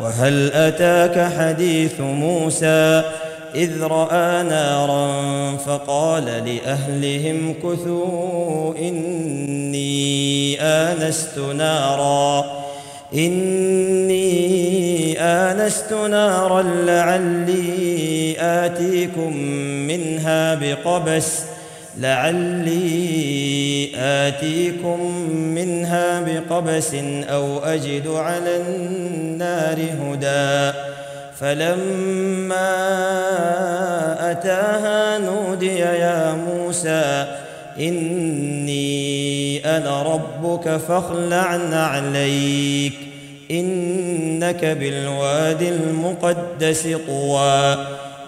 وهل أتاك حديث موسى إذ رأى نارا فقال لأهلهم كثوا إني آنست نارا إني آنست نارا لعلي آتيكم منها بقبس لعلي آتيكم منها بقبس أو أجد على النار هدى. فلما أتاها نودي يا موسى إني أنا ربك فاخلع عليك إنك بالوادي المقدس طوى.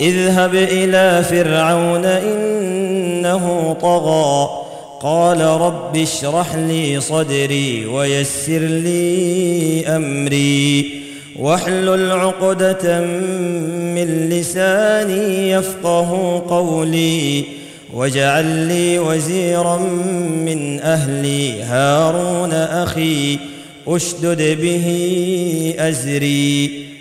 اذهب إلى فرعون إنه طغى. قال رب اشرح لي صدري ويسر لي أمري. واحلل عقدة من لساني يفقه قولي. واجعل لي وزيرا من أهلي هارون أخي أشدد به أزري.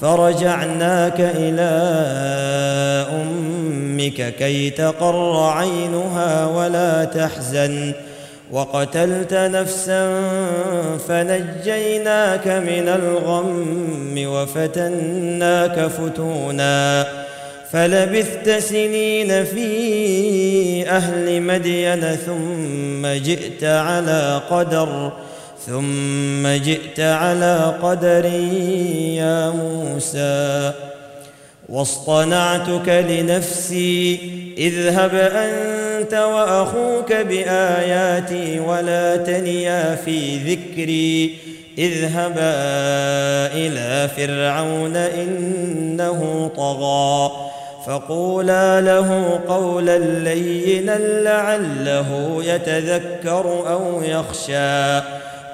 فرجعناك إلى أمك كي تقر عينها ولا تحزن. وقتلت نفسا فنجيناك من الغم وفتناك فتونا. فلبثت سنين في أهل مدين ثم جئت على قدر. ثم جئت على قدر يا موسى واصطنعتك لنفسي اذهب أنت وأخوك بآياتي ولا تنيا في ذكري اذهبا إلى فرعون إنه طغى فقولا له قولا لينا لعله يتذكر أو يخشى.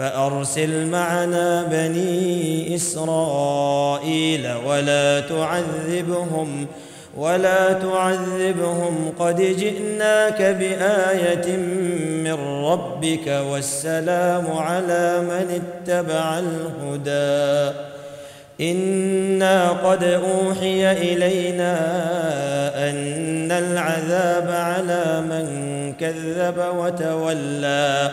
فأرسل معنا بني إسرائيل ولا تعذبهم ولا تعذبهم قد جئناك بآية من ربك والسلام على من اتبع الهدى. إنا قد أوحي إلينا أن العذاب على من كذب وتولى.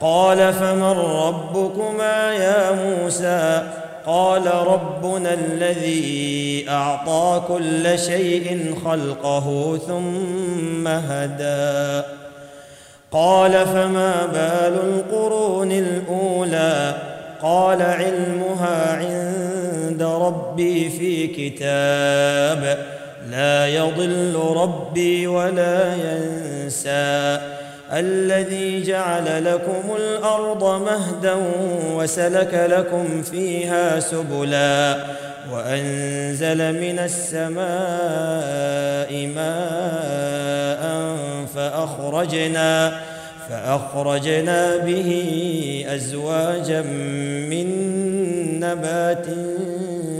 قال فمن ربكما يا موسى؟ قال ربنا الذي أعطى كل شيء خلقه ثم هدى. قال فما بال القرون الأولى؟ قال علمها عند ربي في كتاب. لا يضل ربي ولا ينسى. الذي جعل لكم الأرض مهدا وسلك لكم فيها سبلا وأنزل من السماء ماء فأخرجنا فأخرجنا به ازواجا من نبات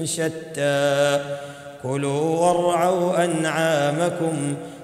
شتى. كلوا وارعوا أنعامكم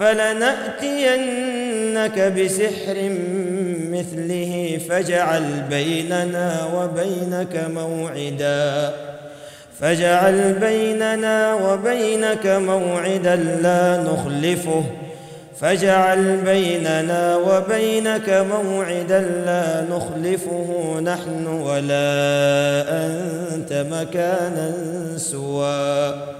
فلنأتينك بسحر مثله فاجعل بيننا وبينك موعدا. فاجعل بيننا وبينك موعدا لا نخلفه. فاجعل بيننا وبينك موعدا لا نخلفه. نحن ولا أنت مكانا سوى.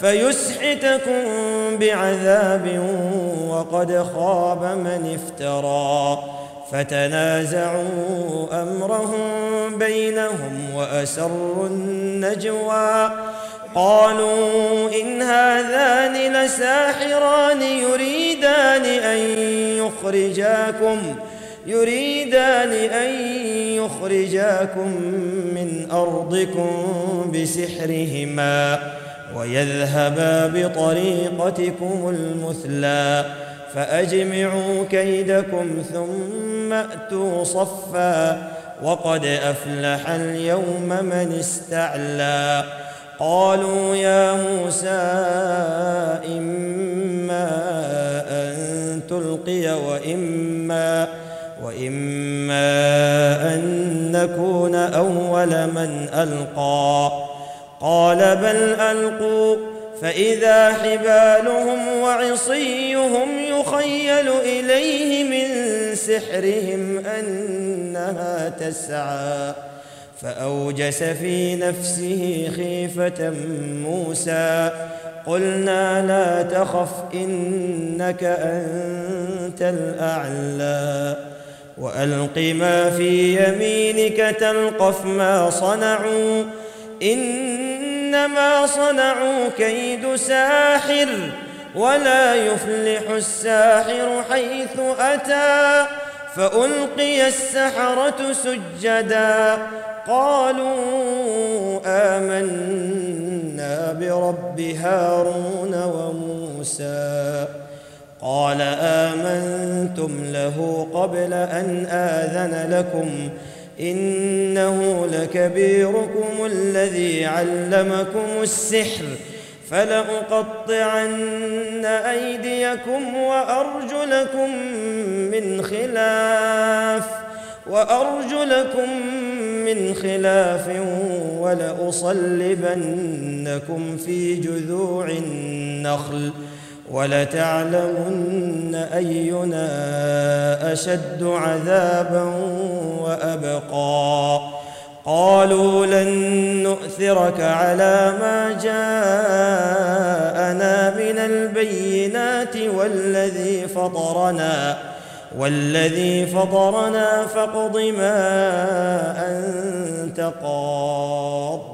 فيسحتكم بعذاب وقد خاب من افترى. فتنازعوا أمرهم بينهم وأسروا النجوى. قالوا إن هذان لساحران يريدان أن يخرجاكم يريدان أن يخرجاكم من أرضكم بسحرهما. ويذهبا بطريقتكم المثلى فأجمعوا كيدكم ثم أتوا صفا وقد أفلح اليوم من استعلى قالوا يا موسى إما أن تلقي وإما وإما أن نكون أول من ألقى قال بل ألقوا فإذا حبالهم وعصيهم يخيل إليه من سحرهم أنها تسعى فأوجس في نفسه خيفة موسى قلنا لا تخف إنك أنت الأعلى وألق ما في يمينك تلقف ما صنعوا إنما صنعوا كيد ساحر ولا يفلح الساحر حيث أتى فألقي السحرة سجدا قالوا آمنا برب هارون وموسى قال آمنتم له قبل أن آذن لكم إنه لكبيركم الذي علمكم السحر فلأقطعن أيديكم وأرجلكم من خلاف وأرجلكم من خلاف ولأصلبنكم في جذوع النخل ولتعلمن أينا أشد عذابا وأبقى. قالوا لن نؤثرك على ما جاءنا من البينات والذي فطرنا والذي فطرنا فاقض ما أنت قاض.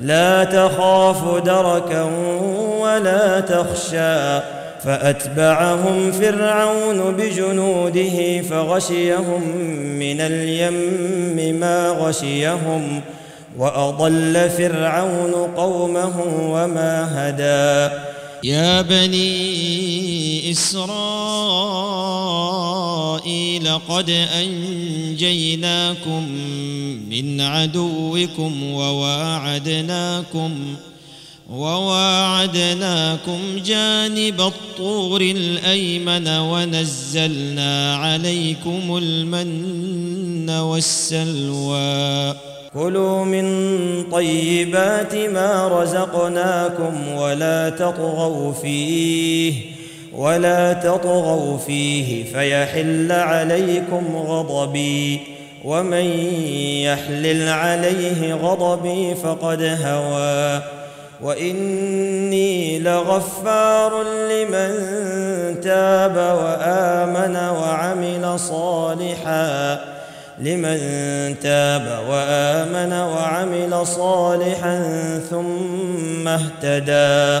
لا تخاف دركا ولا تخشى فأتبعهم فرعون بجنوده فغشيهم من اليم ما غشيهم وأضل فرعون قومه وما هدى. يا بني إسرائيل قد أنجيناكم من عدوكم وواعدناكم وواعدناكم جانب الطور الأيمن ونزلنا عليكم المن والسلوى. كلوا من طيبات ما رزقناكم ولا تطغوا فيه. ولا تطغوا فيه فيحل عليكم غضبي ومن يحلل عليه غضبي فقد هوى وإني لغفار لمن تاب وآمن وعمل صالحا لمن تاب وآمن وعمل صالحا ثم اهتدى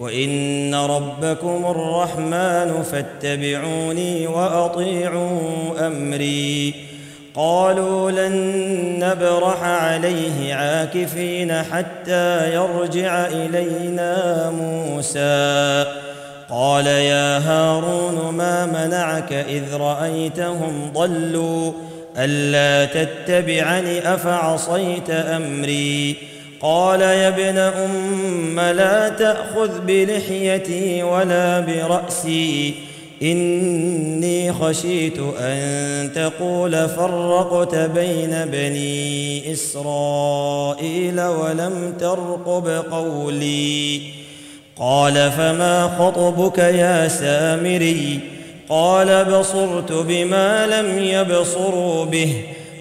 وإن ربكم الرحمن فاتبعوني وأطيعوا أمري. قالوا لن نبرح عليه عاكفين حتى يرجع إلينا موسى. قال يا هارون ما منعك إذ رأيتهم ضلوا؟ ألا تتبعني أفعصيت أمري؟ قال يا ابن أم لا تأخذ بلحيتي ولا برأسي. إني خشيت أن تقول فرقت بين بني إسرائيل ولم ترقب قولي. قال فما خطبك يا سامري؟ قال بصرت بما لم يبصروا به.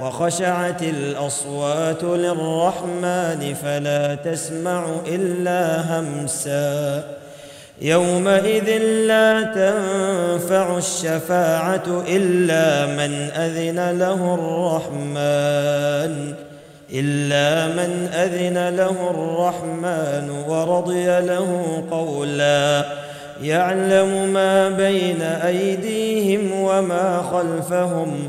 وخشعت الأصوات للرحمن فلا تسمع إلا همسا. يومئذ لا تنفع الشفاعة إلا من أذن له الرحمن. إلا من أذن له الرحمن ورضي له قولا. يعلم ما بين أيديهم وما خلفهم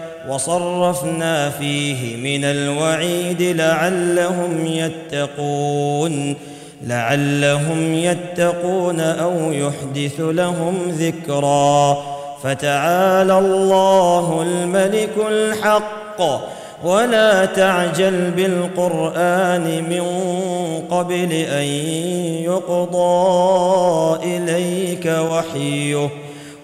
وصرفنا فيه من الوعيد لعلهم يتقون لعلهم يتقون أو يحدث لهم ذكرا. فتعالى الله الملك الحق ولا تعجل بالقرآن من قبل أن يقضى إليك وحيه.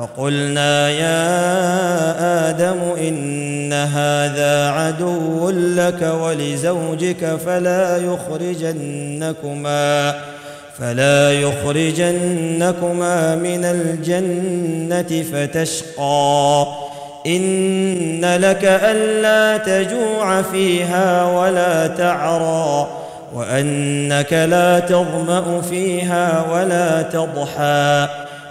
فقلنا يا آدم إن هذا عدو لك ولزوجك فلا يخرجنكما فلا يخرجنكما من الجنة فتشقى. إن لك ألا تجوع فيها ولا تعرى وأنك لا تظمأ فيها ولا تضحى.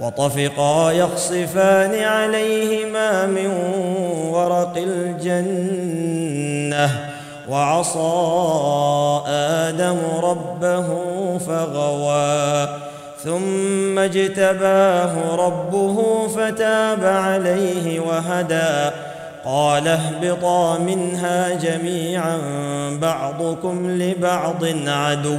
وطفقا يخصفان عليهما من ورق الجنة وعصى آدم ربه فغوى ثم اجتباه ربه فتاب عليه وهدى قال اهبطا منها جميعا بعضكم لبعض عدو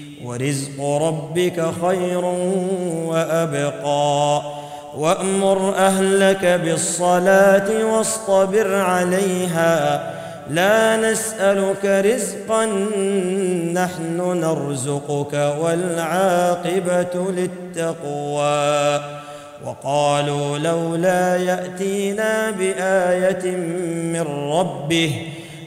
ورزق ربك خير وأبقى. وأمر أهلك بالصلاة واصطبر عليها. لا نسألك رزقا نحن نرزقك والعاقبة للتقوى. وقالوا لولا يأتينا بآية من ربه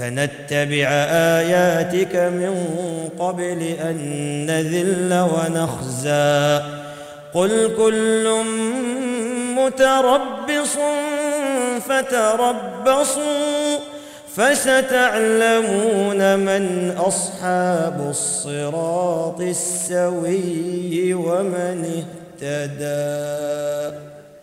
فنتبع آياتك من قبل أن نذل ونخزى. قل كل متربص فتربصوا فستعلمون من أصحاب الصراط السوي ومن اهتدى.